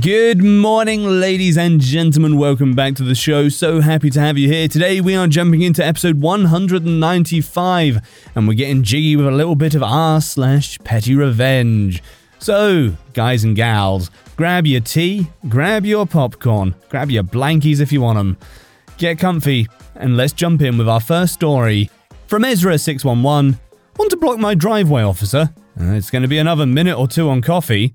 Good morning, ladies and gentlemen. Welcome back to the show. So happy to have you here. Today, we are jumping into episode 195, and we're getting jiggy with a little bit of r slash petty revenge. So, guys and gals, grab your tea, grab your popcorn, grab your blankies if you want them, get comfy, and let's jump in with our first story from Ezra 611. Want to block my driveway, officer? Uh, it's going to be another minute or two on coffee.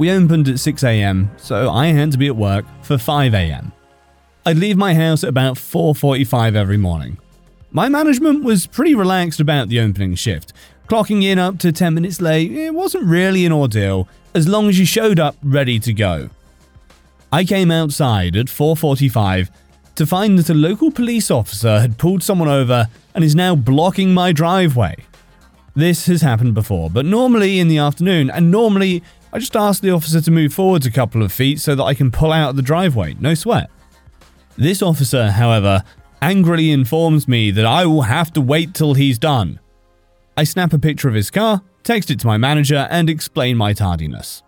We opened at 6am, so I had to be at work for 5am. I'd leave my house at about 4:45 every morning. My management was pretty relaxed about the opening shift. Clocking in up to 10 minutes late, it wasn't really an ordeal as long as you showed up ready to go. I came outside at 4:45 to find that a local police officer had pulled someone over and is now blocking my driveway. This has happened before, but normally in the afternoon, and normally I just ask the officer to move forwards a couple of feet so that I can pull out of the driveway, no sweat. This officer, however, angrily informs me that I will have to wait till he's done. I snap a picture of his car, text it to my manager, and explain my tardiness.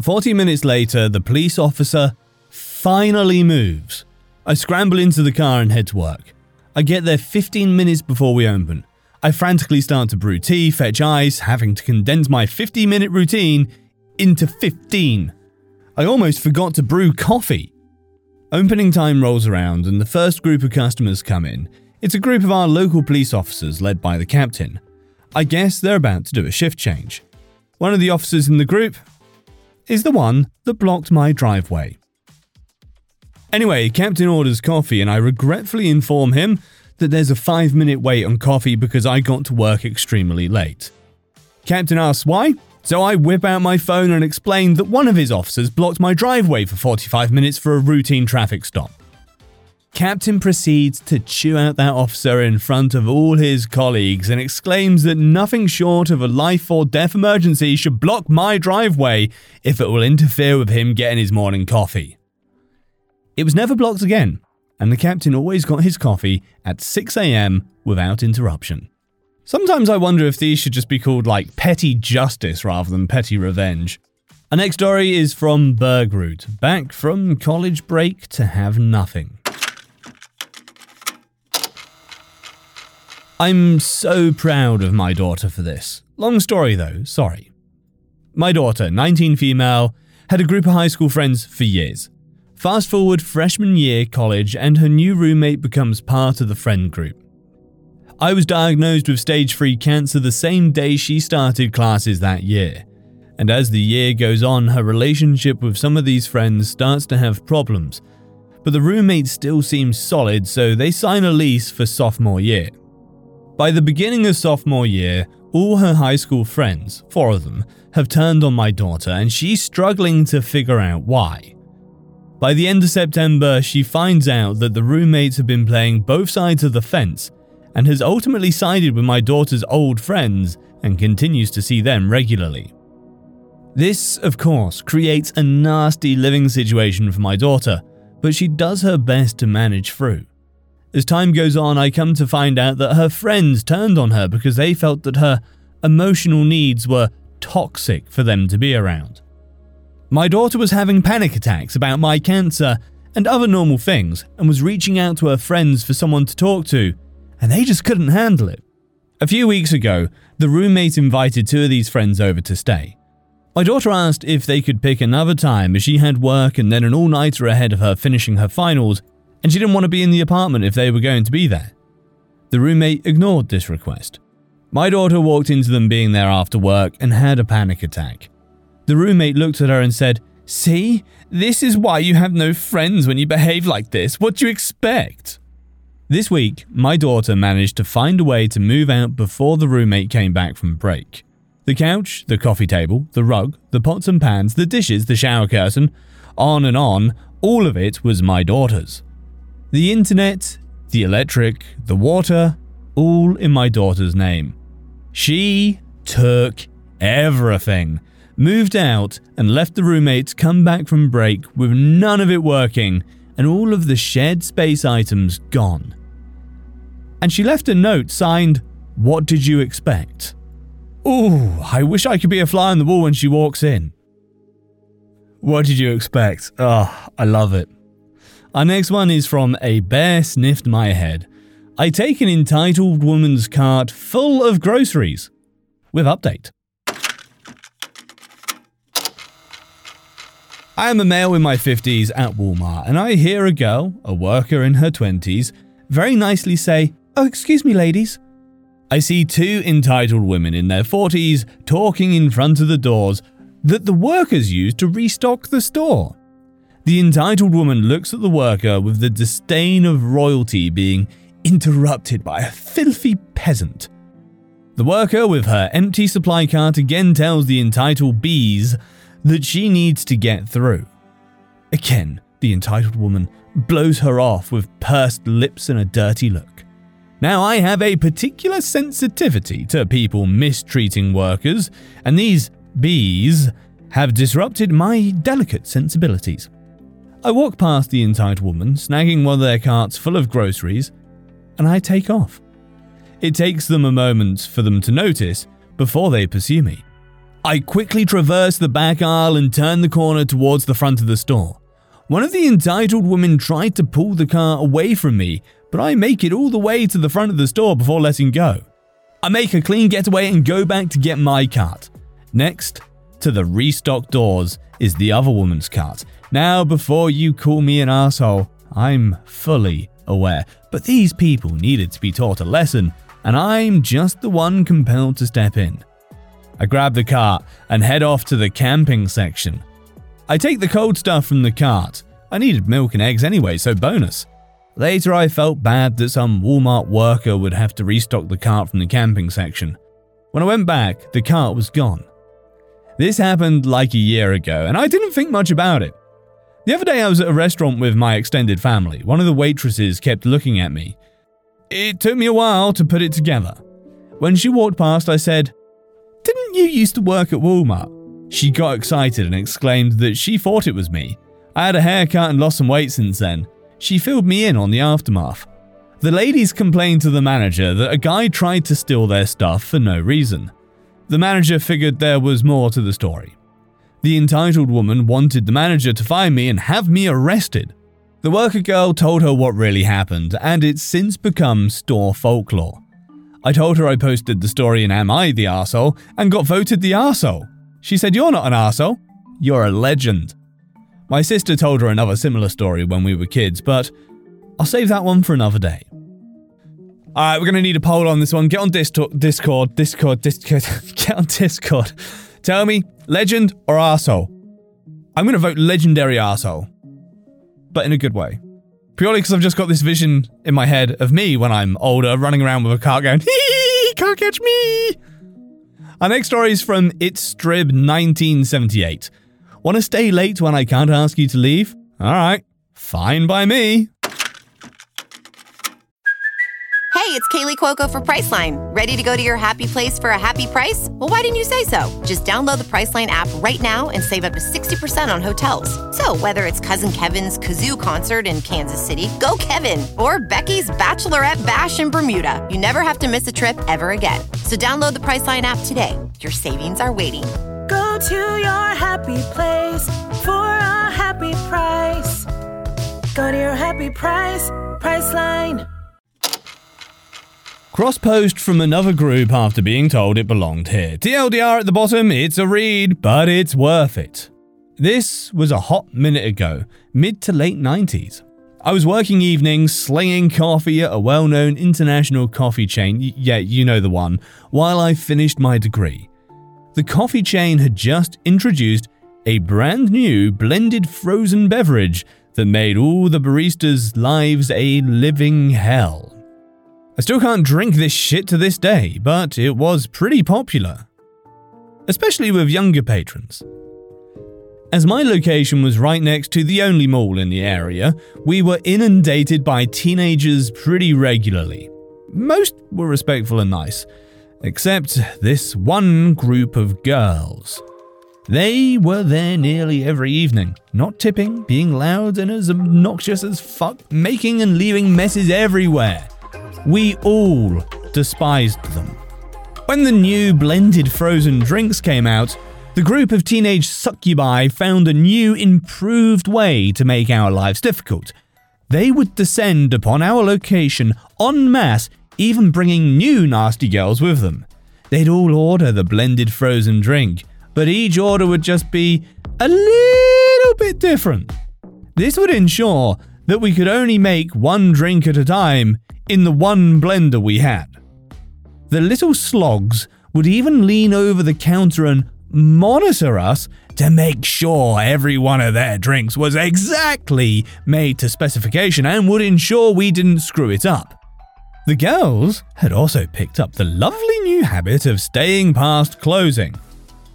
40 minutes later, the police officer finally moves. I scramble into the car and head to work. I get there 15 minutes before we open. I frantically start to brew tea, fetch ice, having to condense my 50 minute routine into 15. I almost forgot to brew coffee. Opening time rolls around and the first group of customers come in. It's a group of our local police officers led by the captain. I guess they're about to do a shift change. One of the officers in the group is the one that blocked my driveway. Anyway, Captain orders coffee, and I regretfully inform him that there's a five minute wait on coffee because I got to work extremely late. Captain asks why, so I whip out my phone and explain that one of his officers blocked my driveway for 45 minutes for a routine traffic stop. Captain proceeds to chew out that officer in front of all his colleagues and exclaims that nothing short of a life or death emergency should block my driveway if it will interfere with him getting his morning coffee. It was never blocked again, and the captain always got his coffee at 6am without interruption. Sometimes I wonder if these should just be called like petty justice rather than petty revenge. Our next story is from Bergroot, back from college break to have nothing. I'm so proud of my daughter for this. Long story though, sorry. My daughter, 19 female, had a group of high school friends for years. Fast forward freshman year college, and her new roommate becomes part of the friend group. I was diagnosed with stage 3 cancer the same day she started classes that year. And as the year goes on, her relationship with some of these friends starts to have problems. But the roommate still seems solid, so they sign a lease for sophomore year. By the beginning of sophomore year, all her high school friends, four of them, have turned on my daughter, and she's struggling to figure out why. By the end of September, she finds out that the roommates have been playing both sides of the fence and has ultimately sided with my daughter's old friends and continues to see them regularly. This, of course, creates a nasty living situation for my daughter, but she does her best to manage through. As time goes on, I come to find out that her friends turned on her because they felt that her emotional needs were toxic for them to be around. My daughter was having panic attacks about my cancer and other normal things and was reaching out to her friends for someone to talk to, and they just couldn't handle it. A few weeks ago, the roommate invited two of these friends over to stay. My daughter asked if they could pick another time as she had work and then an all nighter ahead of her finishing her finals, and she didn't want to be in the apartment if they were going to be there. The roommate ignored this request. My daughter walked into them being there after work and had a panic attack. The roommate looked at her and said, See, this is why you have no friends when you behave like this. What do you expect? This week, my daughter managed to find a way to move out before the roommate came back from break. The couch, the coffee table, the rug, the pots and pans, the dishes, the shower curtain, on and on, all of it was my daughter's. The internet, the electric, the water, all in my daughter's name. She took everything, moved out, and left the roommates come back from break with none of it working and all of the shared space items gone. And she left a note signed, What did you expect? Ooh, I wish I could be a fly on the wall when she walks in. What did you expect? Oh, I love it. Our next one is from A Bear Sniffed My Head. I take an entitled woman's cart full of groceries. With update. I am a male in my 50s at Walmart, and I hear a girl, a worker in her 20s, very nicely say, Oh, excuse me, ladies. I see two entitled women in their 40s talking in front of the doors that the workers use to restock the store. The entitled woman looks at the worker with the disdain of royalty being interrupted by a filthy peasant. The worker, with her empty supply cart, again tells the entitled bees that she needs to get through. Again, the entitled woman blows her off with pursed lips and a dirty look. Now, I have a particular sensitivity to people mistreating workers, and these bees have disrupted my delicate sensibilities. I walk past the entitled woman, snagging one of their carts full of groceries, and I take off. It takes them a moment for them to notice before they pursue me. I quickly traverse the back aisle and turn the corner towards the front of the store. One of the entitled women tried to pull the car away from me, but I make it all the way to the front of the store before letting go. I make a clean getaway and go back to get my cart. Next to the restock doors is the other woman's cart. Now, before you call me an asshole, I'm fully aware, but these people needed to be taught a lesson, and I'm just the one compelled to step in. I grab the cart and head off to the camping section. I take the cold stuff from the cart. I needed milk and eggs anyway, so bonus. Later, I felt bad that some Walmart worker would have to restock the cart from the camping section. When I went back, the cart was gone. This happened like a year ago, and I didn't think much about it. The other day, I was at a restaurant with my extended family. One of the waitresses kept looking at me. It took me a while to put it together. When she walked past, I said, Didn't you used to work at Walmart? She got excited and exclaimed that she thought it was me. I had a haircut and lost some weight since then. She filled me in on the aftermath. The ladies complained to the manager that a guy tried to steal their stuff for no reason. The manager figured there was more to the story. The entitled woman wanted the manager to find me and have me arrested. The worker girl told her what really happened, and it's since become store folklore. I told her I posted the story in Am I the Arsehole and got voted the arsehole. She said, You're not an arsehole, you're a legend. My sister told her another similar story when we were kids, but I'll save that one for another day. Alright, we're gonna need a poll on this one. Get on Discord, Discord, Discord, Discord. Get on Discord. Tell me, legend or arsehole? I'm gonna vote legendary arsehole. But in a good way. Purely because I've just got this vision in my head of me when I'm older running around with a cart going, hee, can't catch me. Our next story is from It's Strib 1978. Want to stay late when I can't ask you to leave? Alright, fine by me. Hey, it's Kaley Cuoco for Priceline. Ready to go to your happy place for a happy price? Well, why didn't you say so? Just download the Priceline app right now and save up to 60% on hotels. So, whether it's Cousin Kevin's Kazoo concert in Kansas City, go Kevin, or Becky's Bachelorette Bash in Bermuda, you never have to miss a trip ever again. So, download the Priceline app today. Your savings are waiting Go to your happy place for a happy price. Go to your happy price, Priceline. Cross post from another group after being told it belonged here. TLDR at the bottom, it's a read, but it's worth it. This was a hot minute ago, mid to late 90s. I was working evenings slinging coffee at a well known international coffee chain, yeah, you know the one, while I finished my degree. The coffee chain had just introduced a brand new blended frozen beverage that made all the baristas' lives a living hell. I still can't drink this shit to this day, but it was pretty popular, especially with younger patrons. As my location was right next to the only mall in the area, we were inundated by teenagers pretty regularly. Most were respectful and nice, except this one group of girls. They were there nearly every evening, not tipping, being loud and as obnoxious as fuck, making and leaving messes everywhere. We all despised them. When the new blended frozen drinks came out, the group of teenage succubi found a new, improved way to make our lives difficult. They would descend upon our location en masse, even bringing new nasty girls with them. They'd all order the blended frozen drink, but each order would just be a little bit different. This would ensure that we could only make one drink at a time in the one blender we had. The little slogs would even lean over the counter and monitor us to make sure every one of their drinks was exactly made to specification and would ensure we didn't screw it up. The girls had also picked up the lovely new habit of staying past closing.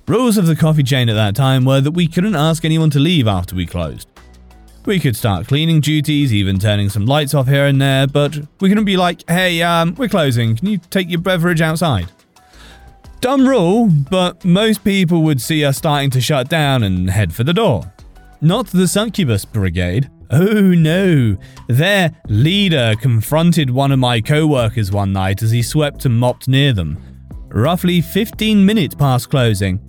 Rules of the coffee chain at that time were that we couldn't ask anyone to leave after we closed. We could start cleaning duties, even turning some lights off here and there, but we couldn't be like, hey, um, we're closing, can you take your beverage outside? Dumb rule, but most people would see us starting to shut down and head for the door. Not the succubus brigade. Oh no, their leader confronted one of my co workers one night as he swept and mopped near them. Roughly 15 minutes past closing.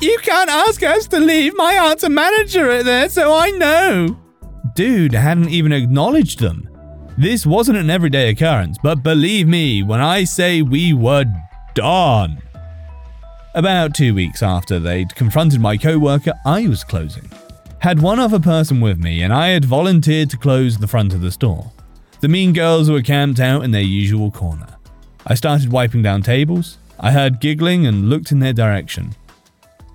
You can't ask us to leave, my aunt's a manager at there, so I know. Dude hadn't even acknowledged them. This wasn't an everyday occurrence, but believe me when I say we were done. About two weeks after they'd confronted my co worker, I was closing. Had one other person with me, and I had volunteered to close the front of the store. The mean girls were camped out in their usual corner. I started wiping down tables. I heard giggling and looked in their direction.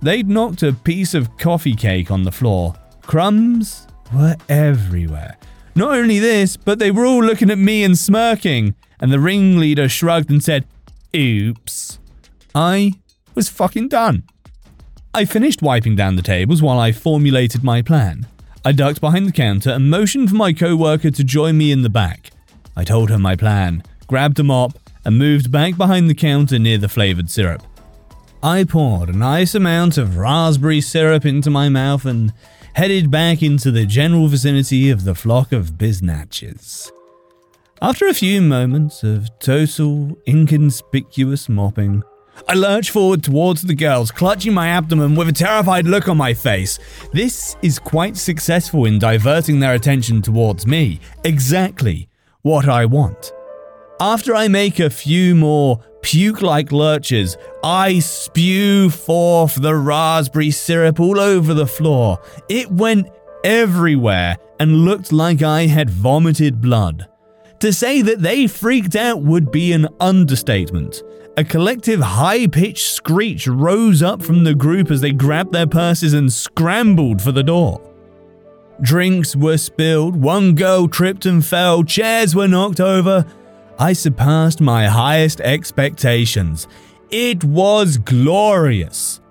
They'd knocked a piece of coffee cake on the floor. Crumbs were everywhere. Not only this, but they were all looking at me and smirking, and the ringleader shrugged and said, Oops. I was fucking done. I finished wiping down the tables while I formulated my plan. I ducked behind the counter and motioned for my co worker to join me in the back. I told her my plan, grabbed a mop, and moved back behind the counter near the flavoured syrup. I poured a nice amount of raspberry syrup into my mouth and headed back into the general vicinity of the flock of biznatches. After a few moments of total, inconspicuous mopping, I lurch forward towards the girls, clutching my abdomen with a terrified look on my face. This is quite successful in diverting their attention towards me. Exactly what I want. After I make a few more puke like lurches, I spew forth the raspberry syrup all over the floor. It went everywhere and looked like I had vomited blood. To say that they freaked out would be an understatement. A collective high pitched screech rose up from the group as they grabbed their purses and scrambled for the door. Drinks were spilled, one girl tripped and fell, chairs were knocked over. I surpassed my highest expectations. It was glorious.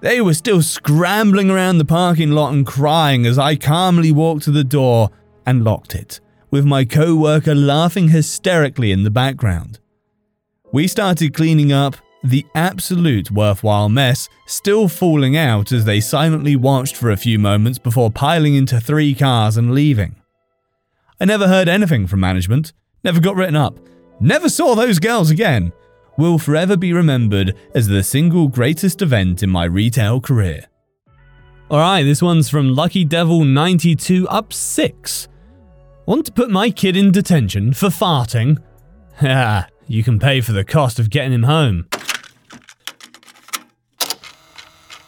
They were still scrambling around the parking lot and crying as I calmly walked to the door and locked it, with my co worker laughing hysterically in the background. We started cleaning up, the absolute worthwhile mess still falling out as they silently watched for a few moments before piling into three cars and leaving. I never heard anything from management, never got written up, never saw those girls again. Will forever be remembered as the single greatest event in my retail career. Alright, this one's from Lucky Devil 92 up 6. Want to put my kid in detention for farting? Ha, you can pay for the cost of getting him home.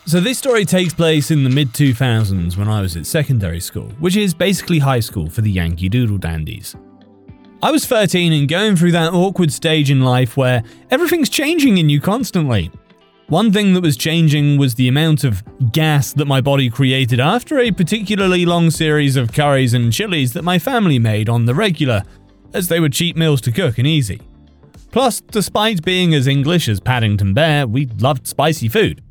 So, this story takes place in the mid 2000s when I was at secondary school, which is basically high school for the Yankee Doodle Dandies. I was 13 and going through that awkward stage in life where everything's changing in you constantly. One thing that was changing was the amount of gas that my body created after a particularly long series of curries and chilies that my family made on the regular, as they were cheap meals to cook and easy. Plus, despite being as English as Paddington Bear, we loved spicy food.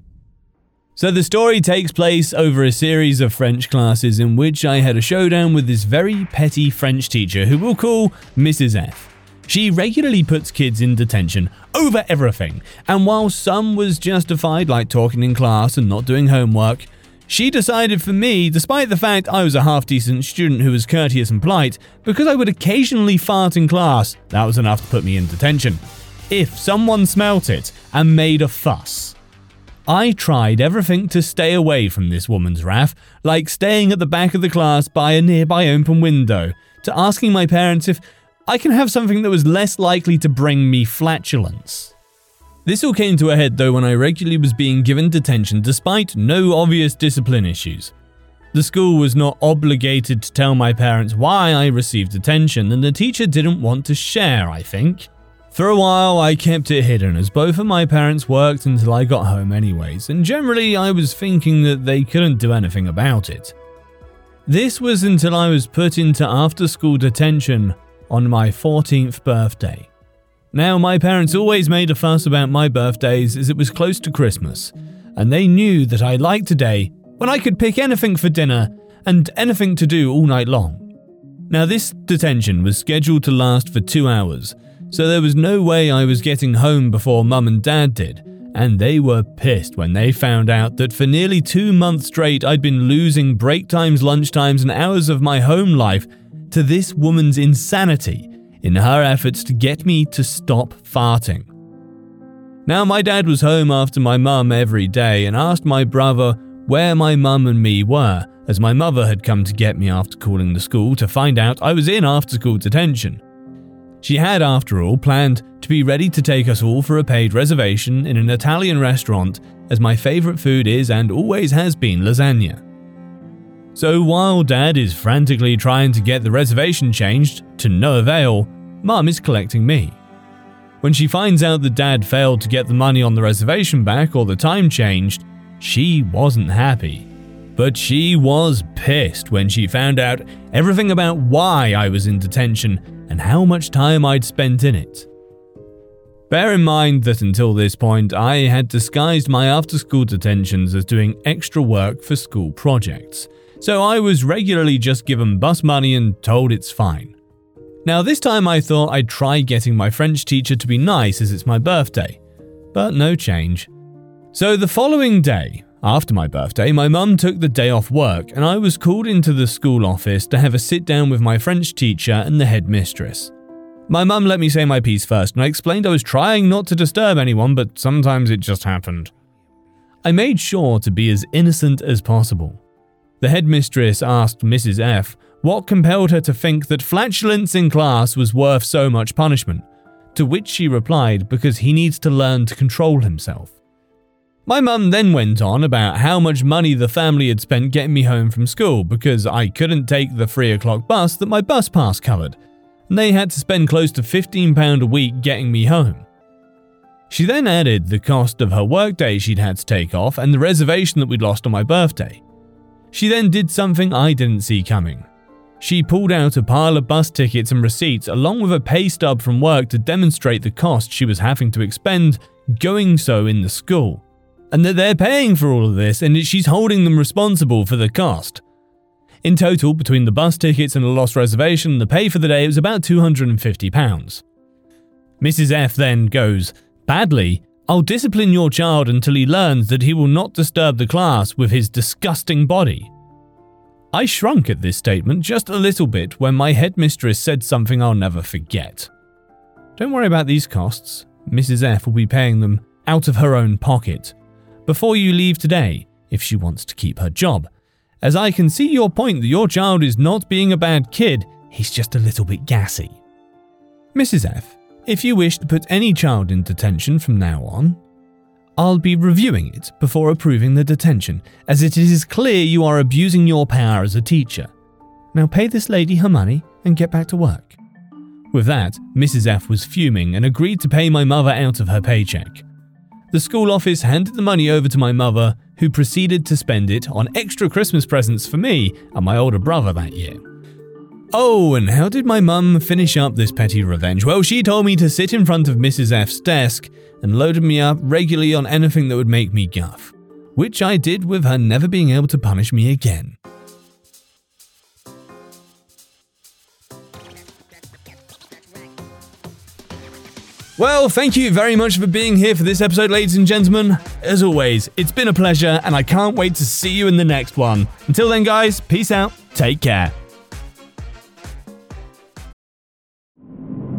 So the story takes place over a series of French classes in which I had a showdown with this very petty French teacher who we'll call Mrs. F. She regularly puts kids in detention over everything, and while some was justified, like talking in class and not doing homework, she decided for me, despite the fact I was a half decent student who was courteous and polite, because I would occasionally fart in class, that was enough to put me in detention. If someone smelt it and made a fuss. I tried everything to stay away from this woman's wrath, like staying at the back of the class by a nearby open window, to asking my parents if I can have something that was less likely to bring me flatulence. This all came to a head though when I regularly was being given detention despite no obvious discipline issues. The school was not obligated to tell my parents why I received detention, and the teacher didn't want to share, I think. For a while, I kept it hidden as both of my parents worked until I got home, anyways, and generally I was thinking that they couldn't do anything about it. This was until I was put into after school detention on my 14th birthday. Now, my parents always made a fuss about my birthdays as it was close to Christmas, and they knew that I liked a day when I could pick anything for dinner and anything to do all night long. Now, this detention was scheduled to last for two hours so there was no way I was getting home before mum and dad did, and they were pissed when they found out that for nearly two months straight I'd been losing break times, lunch times, and hours of my home life to this woman's insanity in her efforts to get me to stop farting. Now, my dad was home after my mum every day and asked my brother where my mum and me were, as my mother had come to get me after calling the school to find out I was in after school detention. She had, after all, planned to be ready to take us all for a paid reservation in an Italian restaurant, as my favourite food is and always has been lasagna. So while Dad is frantically trying to get the reservation changed, to no avail, Mum is collecting me. When she finds out that Dad failed to get the money on the reservation back or the time changed, she wasn't happy. But she was pissed when she found out everything about why I was in detention and how much time I'd spent in it. Bear in mind that until this point, I had disguised my after school detentions as doing extra work for school projects, so I was regularly just given bus money and told it's fine. Now, this time I thought I'd try getting my French teacher to be nice as it's my birthday, but no change. So the following day, after my birthday, my mum took the day off work and I was called into the school office to have a sit down with my French teacher and the headmistress. My mum let me say my piece first and I explained I was trying not to disturb anyone, but sometimes it just happened. I made sure to be as innocent as possible. The headmistress asked Mrs. F what compelled her to think that flatulence in class was worth so much punishment, to which she replied because he needs to learn to control himself. My mum then went on about how much money the family had spent getting me home from school because I couldn't take the 3 o'clock bus that my bus pass covered, and they had to spend close to £15 a week getting me home. She then added the cost of her workday she'd had to take off and the reservation that we'd lost on my birthday. She then did something I didn't see coming. She pulled out a pile of bus tickets and receipts along with a pay stub from work to demonstrate the cost she was having to expend going so in the school and that they're paying for all of this and that she's holding them responsible for the cost. In total, between the bus tickets and the lost reservation, the pay for the day was about £250. Mrs. F then goes, Badly, I'll discipline your child until he learns that he will not disturb the class with his disgusting body. I shrunk at this statement just a little bit when my headmistress said something I'll never forget. Don't worry about these costs. Mrs. F will be paying them out of her own pocket before you leave today if she wants to keep her job. As I can see your point that your child is not being a bad kid, he's just a little bit gassy. Mrs. F, If you wish to put any child in detention from now on, I'll be reviewing it before approving the detention, as it is clear you are abusing your power as a teacher. Now pay this lady her money and get back to work. With that, Mrs. F was fuming and agreed to pay my mother out of her paycheck. The school office handed the money over to my mother, who proceeded to spend it on extra Christmas presents for me and my older brother that year. Oh, and how did my mum finish up this petty revenge? Well, she told me to sit in front of Mrs. F's desk and loaded me up regularly on anything that would make me guff, which I did with her never being able to punish me again. Well, thank you very much for being here for this episode, ladies and gentlemen. As always, it's been a pleasure, and I can't wait to see you in the next one. Until then, guys, peace out, take care.